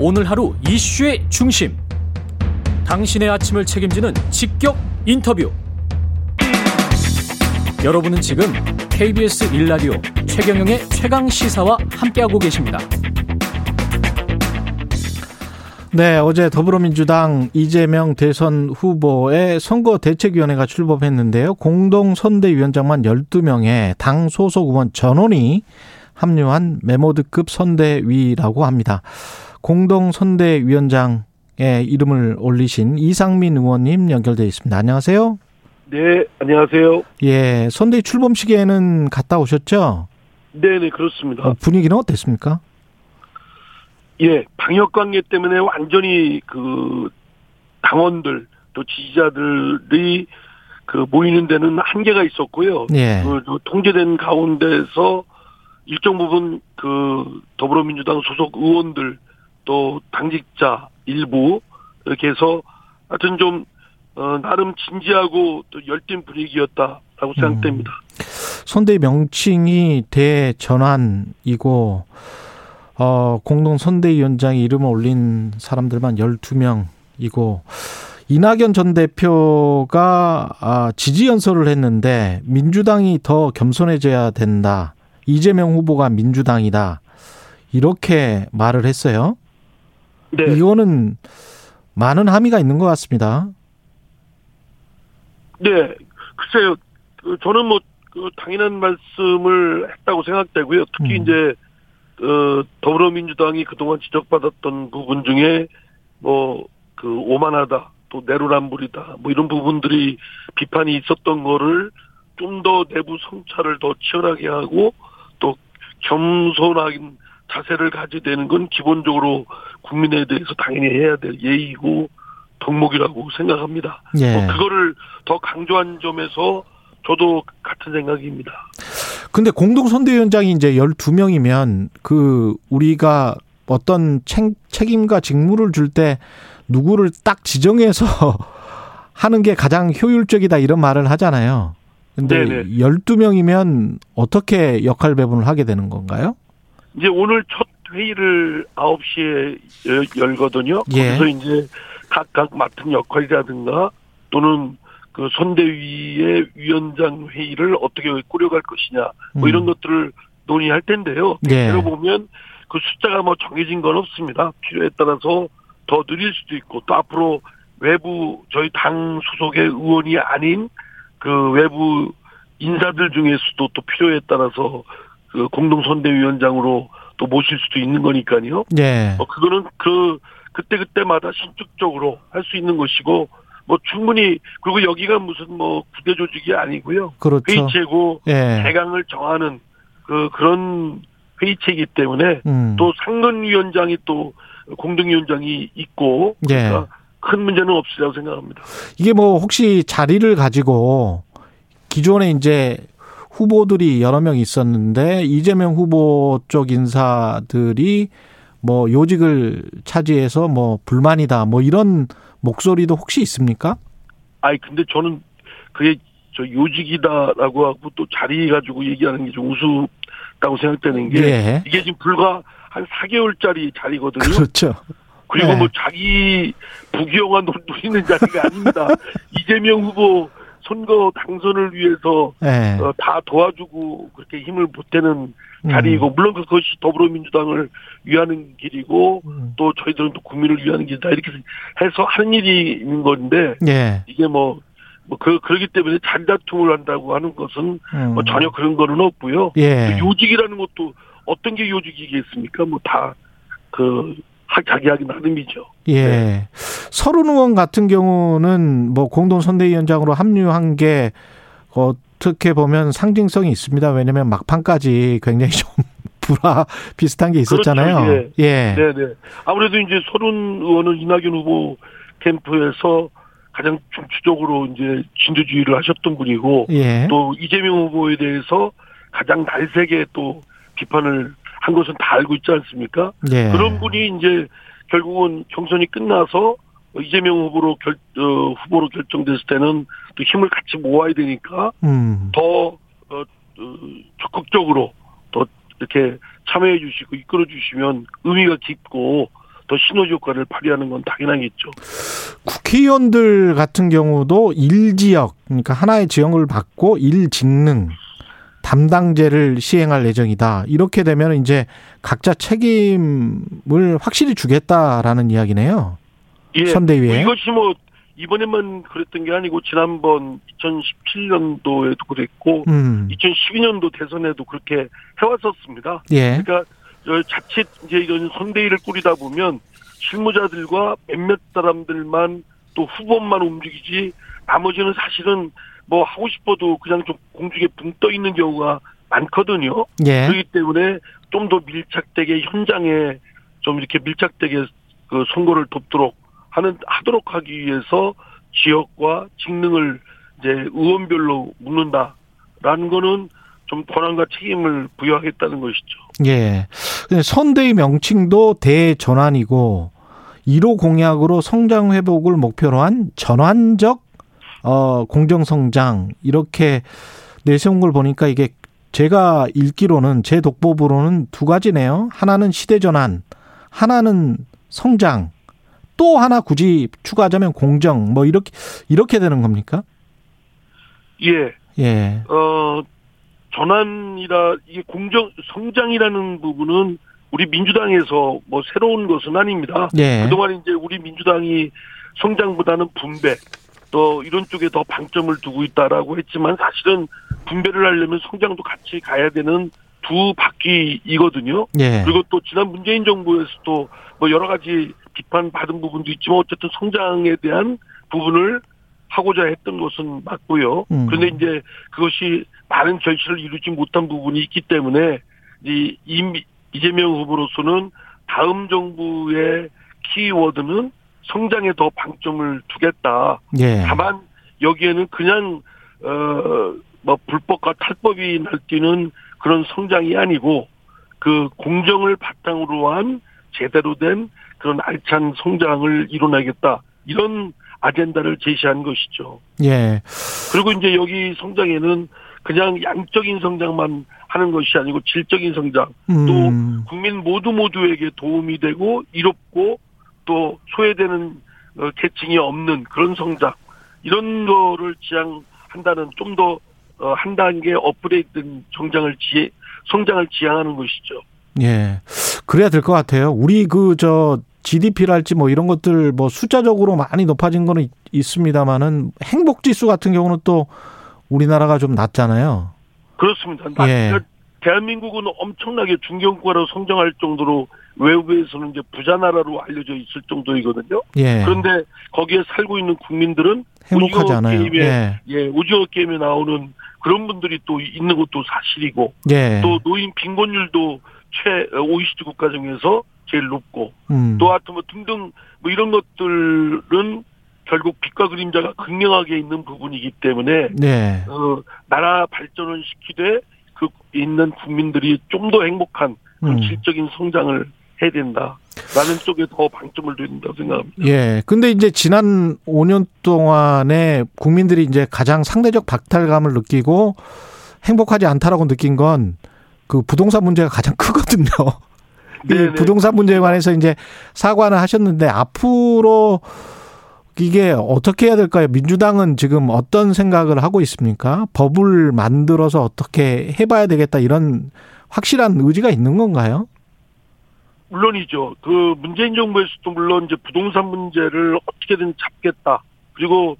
오늘 하루 이슈의 중심. 당신의 아침을 책임지는 직격 인터뷰. 여러분은 지금 KBS 일라디오 최경영의 최강 시사와 함께하고 계십니다. 네, 어제 더불어민주당 이재명 대선 후보의 선거대책위원회가 출범했는데요. 공동선대위원장만 12명의 당 소속 의원 전원이 합류한 메모드급 선대위라고 합니다. 공동선대위원장의 이름을 올리신 이상민 의원님 연결돼 있습니다. 안녕하세요. 네, 안녕하세요. 예, 선대위 출범 시기에는 갔다 오셨죠? 네 네, 그렇습니다. 어, 분위기는 어땠습니까? 예, 방역 관계 때문에 완전히 그 당원들 또 지지자들이 그 모이는 데는 한계가 있었고요. 예. 그 통제된 가운데서 일정 부분 그 더불어민주당 소속 의원들 또 당직자 일부 이렇게 해서 하여튼 좀 어, 나름 진지하고 또 열띤 분위기였다라고 생각됩니다. 음. 선대위 명칭이 대전환이고 어, 공동 선대위원장이 이름을 올린 사람들만 12명이고 이낙연 전 대표가 아, 지지 연설을 했는데 민주당이 더 겸손해져야 된다. 이재명 후보가 민주당이다. 이렇게 말을 했어요. 네. 이거는 많은 함의가 있는 것 같습니다. 네, 글쎄요. 그 저는 뭐그 당연한 말씀을 했다고 생각되고요. 특히 음. 이제 어, 더불어민주당이 그동안 지적받았던 부분 중에 뭐 그 오만하다, 또 내로남불이다, 뭐 이런 부분들이 비판이 있었던 거를 좀 더 내부 성찰을 더 치열하게 하고 또 겸손한 자세를 가지게 되는 건 기본적으로 국민에 대해서 당연히 해야 될 예의고 덕목이라고 생각합니다. 예. 뭐 그거를 더 강조한 점에서 저도 같은 생각입니다. 근데 공동선대위원장이 이제 12명이면 그 우리가 어떤 책, 책임과 직무를 줄 때 누구를 딱 지정해서 하는 게 가장 효율적이다 이런 말을 하잖아요. 근데 네네. 12명이면 어떻게 역할 배분을 하게 되는 건가요? 이제 오늘 첫 회의를 9시에 열거든요. 예. 거기서 이제 각각 맡은 역할이라든가 또는 그 선대위의 위원장 회의를 어떻게 꾸려갈 것이냐 뭐 음. 이런 것들을 논의할 텐데요. 예. 예를 보면 그 숫자가 뭐 정해진 건 없습니다. 필요에 따라서 더 느릴 수도 있고 또 앞으로 외부 저희 당 소속의 의원이 아닌 그 외부 인사들 중에서도 또 필요에 따라서 그 공동선대위원장으로 또 모실 수도 있는 거니까요. 예. 어, 그거는 그, 그때 그때마다 신축적으로 할 수 있는 것이고, 뭐 충분히, 그리고 여기가 무슨 뭐 구대 조직이 아니고요. 그렇죠. 회의체고, 예. 대강을 정하는 그, 그런 회의체이기 때문에 음. 또 상근위원장이 또 공동위원장이 있고, 예. 그러니까 큰 문제는 없으리라고 생각합니다. 이게 뭐 혹시 자리를 가지고 기존에 이제 후보들이 여러 명 있었는데 이재명 후보 쪽 인사들이 뭐 요직을 차지해서 뭐 불만이다 뭐 이런 목소리도 혹시 있습니까? 아니, 근데 저는 그게 저 요직이다라고 하고 또 자리 가지고 얘기하는 게 좀 우습다고 생각되는 게 예. 이게 지금 불과 한 4개월짜리 자리거든요. 그렇죠. 그리고 네. 뭐 자기 부귀영화 노- 누리는 자리가 아닙니다. 이재명 후보 선거 당선을 위해서 예. 어, 다 도와주고 그렇게 힘을 보태는 음. 자리이고 물론 그것이 더불어민주당을 위하는 길이고 음. 또 저희들은 또 국민을 위하는 길이다 이렇게 해서 하는 일이 있는 건데 예. 이게 뭐, 뭐, 그, 그러기 때문에 잔다툼을 한다고 하는 것은 음. 뭐 전혀 그런 거는 없고요. 예. 요직이라는 것도 어떤 게 요직이겠습니까? 뭐 다, 그, 하- 자기 하기 나름이죠. 예. 네. 서른 의원 같은 경우는 뭐 공동 선대위원장으로 합류한 게 어떻게 보면 상징성이 있습니다. 왜냐하면 막판까지 굉장히 좀 불화 비슷한 게 있었잖아요. 그렇죠. 예. 네네. 아무래도 이제 서른 의원은 이낙연 후보 캠프에서 가장 중추적으로 이제 진두주의를 하셨던 분이고 예. 또 이재명 후보에 대해서 가장 날세게 또 비판을 한 것은 다 알고 있지 않습니까? 예. 그런 분이 이제 결국은 경선이 끝나서 이재명 후보로 결, 어, 후보로 결정됐을 때는 또 힘을 같이 모아야 되니까 음. 더 어, 어, 적극적으로 더 이렇게 참여해 주시고 이끌어 주시면 의미가 깊고 더 시너지 효과를 발휘하는 건 당연하겠죠. 국회의원들 같은 경우도 일 지역 그러니까 하나의 지역을 받고 일 직능 담당제를 시행할 예정이다. 이렇게 되면 이제 각자 책임을 확실히 주겠다라는 이야기네요. 예. 선대위에. 이것이 뭐 이번에만 그랬던 게 아니고 지난번 2017년도에도 그랬고 음. 2012년도 대선에도 그렇게 해왔었습니다. 예. 그러니까 자칫 이제 이런 선대위를 꾸리다 보면 실무자들과 몇몇 사람들만 또 후보만 움직이지 나머지는 사실은 뭐 하고 싶어도 그냥 좀 공중에 붕 떠 있는 경우가 많거든요. 예. 그렇기 때문에 좀 더 밀착되게 현장에 좀 이렇게 밀착되게 그 선거를 돕도록 하는 하도록 하기 위해서 지역과 직능을 이제 의원별로 묻는다라는 거는 좀 권한과 책임을 부여하겠다는 것이죠. 예. 선대위 명칭도 대전환이고 1호 공약으로 성장 회복을 목표로 한 전환적 어 공정 성장 이렇게 내세운 걸 보니까 이게 제가 읽기로는 제 독보부로는 두 가지네요. 하나는 시대 전환, 하나는 성장. 또 하나 굳이 추가하자면 공정 뭐 이렇게 이렇게 되는 겁니까? 예. 예. 어 전환이라 이게 공정 성장이라는 부분은 우리 민주당에서 뭐 새로운 것은 아닙니다. 예. 그동안 이제 우리 민주당이 성장보다는 분배 또 이런 쪽에 더 방점을 두고 있다라고 했지만 사실은 분배를 하려면 성장도 같이 가야 되는 두 바퀴이거든요. 예. 그리고 또 지난 문재인 정부에서도 뭐 여러 가지 비판 받은 부분도 있지만 어쨌든 성장에 대한 부분을 하고자 했던 것은 맞고요. 음. 그런데 이제 그것이 많은 결실을 이루지 못한 부분이 있기 때문에 이 임- 이재명 후보로서는 다음 정부의 키워드는 성장에 더 방점을 두겠다. 예. 다만 여기에는 그냥 어뭐 불법과 탈법이 날뛰는 그런 성장이 아니고 그 공정을 바탕으로 한 제대로 된 그런 알찬 성장을 이뤄내겠다 이런 아젠다를 제시한 것이죠. 예. 그리고 이제 여기 성장에는 그냥 양적인 성장만 하는 것이 아니고 질적인 성장 음. 국민 모두 모두에게 도움이 되고 이롭고 또 소외되는 어, 계층이 없는 그런 성장 이런 거를 지향한다는 좀더 어, 한 단계 업그레이드된 성장을 지 성장을 지향하는 것이죠. 예. 그래야 될 것 같아요. 우리 그 저 GDP랄지 뭐 이런 것들 뭐 숫자적으로 많이 높아진 거는 있- 있습니다만은 행복 지수 같은 경우는 또 우리나라가 좀 낮잖아요. 그렇습니다. 예. 그러니까 대한민국은 엄청나게 중견국가로 성장할 정도로 외부에서는 이제 부자 나라로 알려져 있을 정도이거든요. 예. 그런데 거기에 살고 있는 국민들은 행복하지 않아요. 게임에 예. 예, 오징어 게임에 나오는 그런 분들이 또 있는 것도 사실이고 예. 또 노인 빈곤율도 최 OECD 국가 중에서 제일 높고 음. 또 하여튼 뭐 등등 뭐 이런 것들은 결국 빛과 그림자가 극명하게 있는 부분이기 때문에 네. 어, 나라 발전을 시키되 그 있는 국민들이 좀 더 행복한 음. 질적인 성장을 해야 된다라는 쪽에 더 방점을 된다고 생각합니다. 예. 근데 이제 지난 5년 동안에 국민들이 이제 가장 상대적 박탈감을 느끼고 행복하지 않다라고 느낀 건 그 부동산 문제가 가장 크거든요. 이. 부동산 문제에 관해서 이제 사과는 하셨는데 앞으로 이게 어떻게 해야 될까요? 민주당은 지금 어떤 생각을 하고 있습니까? 법을 만들어서 어떻게 해봐야 되겠다 이런 확실한 의지가 있는 건가요? 물론이죠. 그 문재인 정부에서도 물론 이제 부동산 문제를 어떻게든 잡겠다. 그리고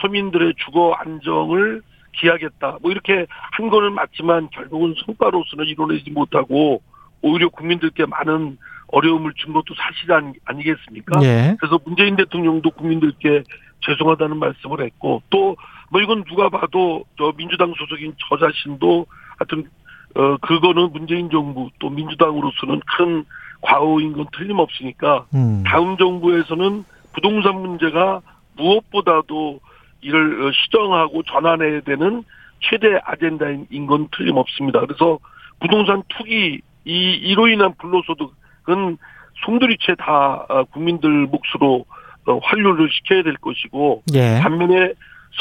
서민들의 주거 안정을 기하겠다. 뭐 이렇게 한 거는 맞지만 결국은 성과로서는 이뤄내지 못하고 오히려 국민들께 많은 어려움을 준 것도 사실 아니, 아니겠습니까? 예. 그래서 문재인 대통령도 국민들께 죄송하다는 말씀을 했고 또 뭐 이건 누가 봐도 저 민주당 소속인 저 자신도 하여튼 어 그거는 문재인 정부 또 민주당으로서는 큰 과오인 건 틀림없으니까 음. 다음 정부에서는 부동산 문제가 무엇보다도 이를 어, 시정하고 전환해야 되는 최대 아젠다인 건 틀림없습니다. 그래서 부동산 투기 이 이로 인한 불로소득은 송두리째 다 어, 국민들 몫으로 어, 환류를 시켜야 될 것이고 예. 반면에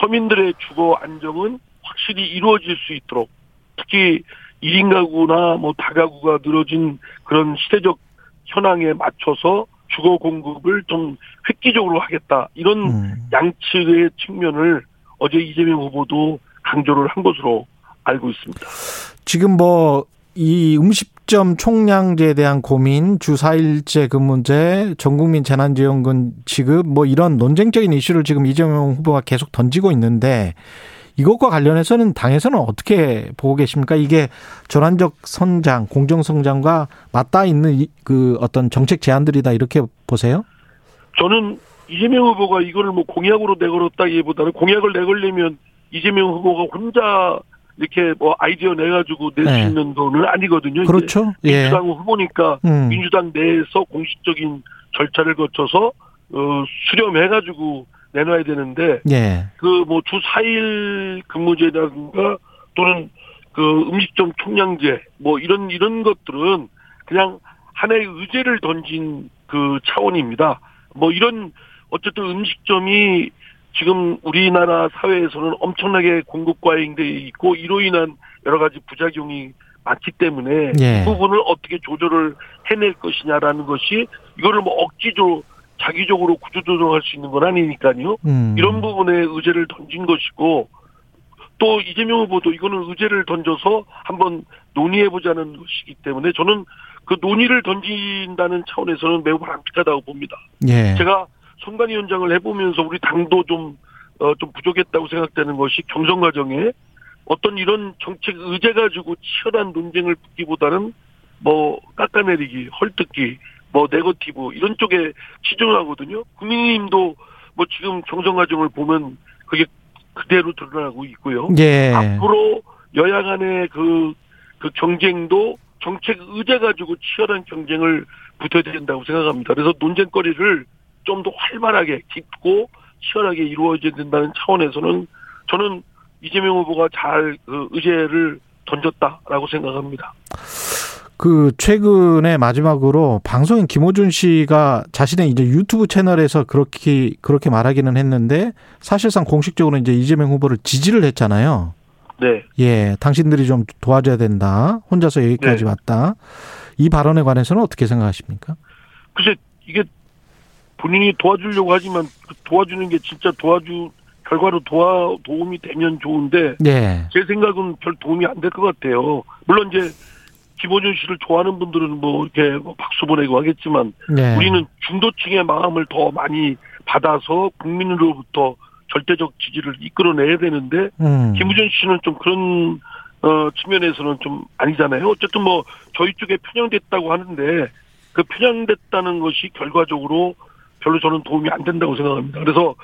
서민들의 주거 안정은 확실히 이루어질 수 있도록 특히 1인 가구나 뭐 다가구가 늘어진 그런 시대적 현황에 맞춰서 주거 공급을 좀 획기적으로 하겠다 이런 음. 양측의 측면을 어제 이재명 후보도 강조를 한 것으로 알고 있습니다. 지금 뭐 이 음식 점 총량제에 대한 고민, 주 4일제 근무제, 전국민 재난지원금 지급 뭐 이런 논쟁적인 이슈를 지금 이재명 후보가 계속 던지고 있는데 이것과 관련해서는 당에서는 어떻게 보고 계십니까? 이게 전환적 성장, 공정 성장과 맞닿아 있는 이- 그 어떤 정책 제안들이다 이렇게 보세요? 저는 이재명 후보가 이거를 뭐 공약으로 내걸었다기보다는 공약을 내걸려면 이재명 후보가 혼자 이렇게 뭐 아이디어 내가지고 낼수 네. 있는 돈은 아니거든요. 그렇죠. 예. 민주당 후보니까 음. 민주당 내에서 공식적인 절차를 거쳐서 어, 수렴해가지고 내놔야 되는데 예. 그뭐 주 4일 근무제라든가 또는 그 음식점 총량제 뭐 이런 이런 것들은 그냥 하나의 의제를 던진 그 차원입니다. 뭐 이런 어쨌든 음식점이 지금 우리나라 사회에서는 엄청나게 공급 과잉돼 있고 이로 인한 여러 가지 부작용이 많기 때문에 예. 이 부분을 어떻게 조절을 해낼 것이냐라는 것이 이거를 뭐 억지로 자기적으로 구조조정할 수 있는 건 아니니까요. 음. 이런 부분에 의제를 던진 것이고 또 이재명 후보도 이거는 의제를 던져서 한번 논의해보자는 것이기 때문에 저는 그 논의를 던진다는 차원에서는 매우 바람직하다고 봅니다. 예. 제가 선관위원장을 해보면서 우리 당도 좀, 어, 좀 부족했다고 생각되는 것이 경선 과정에 어떤 이런 정책 의제 가지고 치열한 논쟁을 붙기보다는 뭐 깎아내리기, 헐뜯기, 뭐 네거티브 이런 쪽에 치중하거든요. 국민의힘도 뭐 지금 경선 과정을 보면 그게 그대로 드러나고 있고요. 예. 앞으로 여야 간의 그, 그 경쟁도 정책 의제 가지고 치열한 경쟁을 붙여야 된다고 생각합니다. 그래서 논쟁거리를 좀 더 활발하게 깊고 치열하게 이루어져야 된다는 차원에서는 저는 이재명 후보가 잘 그 의제를 던졌다라고 생각합니다. 그 최근에 마지막으로 방송인 김호준 씨가 자신의 이제 유튜브 채널에서 그렇게 그렇게 말하기는 했는데 사실상 공식적으로 이제 이재명 후보를 지지를 했잖아요. 네. 예, 당신들이 좀 도와줘야 된다. 혼자서 여기까지 네. 왔다. 이 발언에 관해서는 어떻게 생각하십니까? 글쎄 이게 본인이 도와주려고 하지만 그 도와주는 게 진짜 도와주 결과로 도와 도움이 되면 좋은데 예. 제 생각은 별 도움이 안 될 것 같아요. 물론 이제 김호준 씨를 좋아하는 분들은 뭐 이렇게 뭐 박수 보내고 하겠지만 네. 우리는 중도층의 마음을 더 많이 받아서 국민으로부터 절대적 지지를 이끌어내야 되는데 음. 김우준 씨는 좀 그런 어 측면에서는 좀 아니잖아요. 어쨌든 뭐 저희 쪽에 편향됐다고 하는데 그 편향됐다는 것이 결과적으로 별로 저는 도움이 안 된다고 생각합니다. 그래서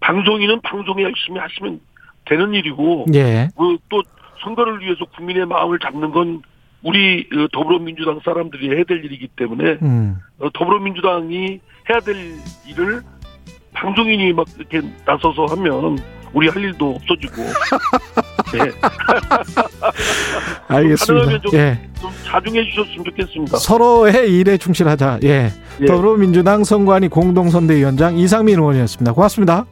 방송인은 방송에 열심히 하시면 되는 일이고 예. 그또 선거를 위해서 국민의 마음을 잡는 건 우리 그 더불어민주당 사람들이 해야 될 일이기 때문에 음. 어, 더불어민주당이 해야 될 일을 방송인이 막 이렇게 나서서 하면 우리 할 일도 없어지고 네, 알겠습니다. 좀- 예. 좀 자중해 주셨으면 좋겠습니다. 서로의 일에 충실하자. 예. 예. 더불어민주당 선관위 공동선대위원장 이상민 의원이었습니다. 고맙습니다.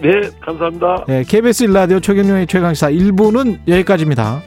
네, 감사합니다. 예, KBS 일라디오 최경영의 최강시사 1부는 여기까지입니다.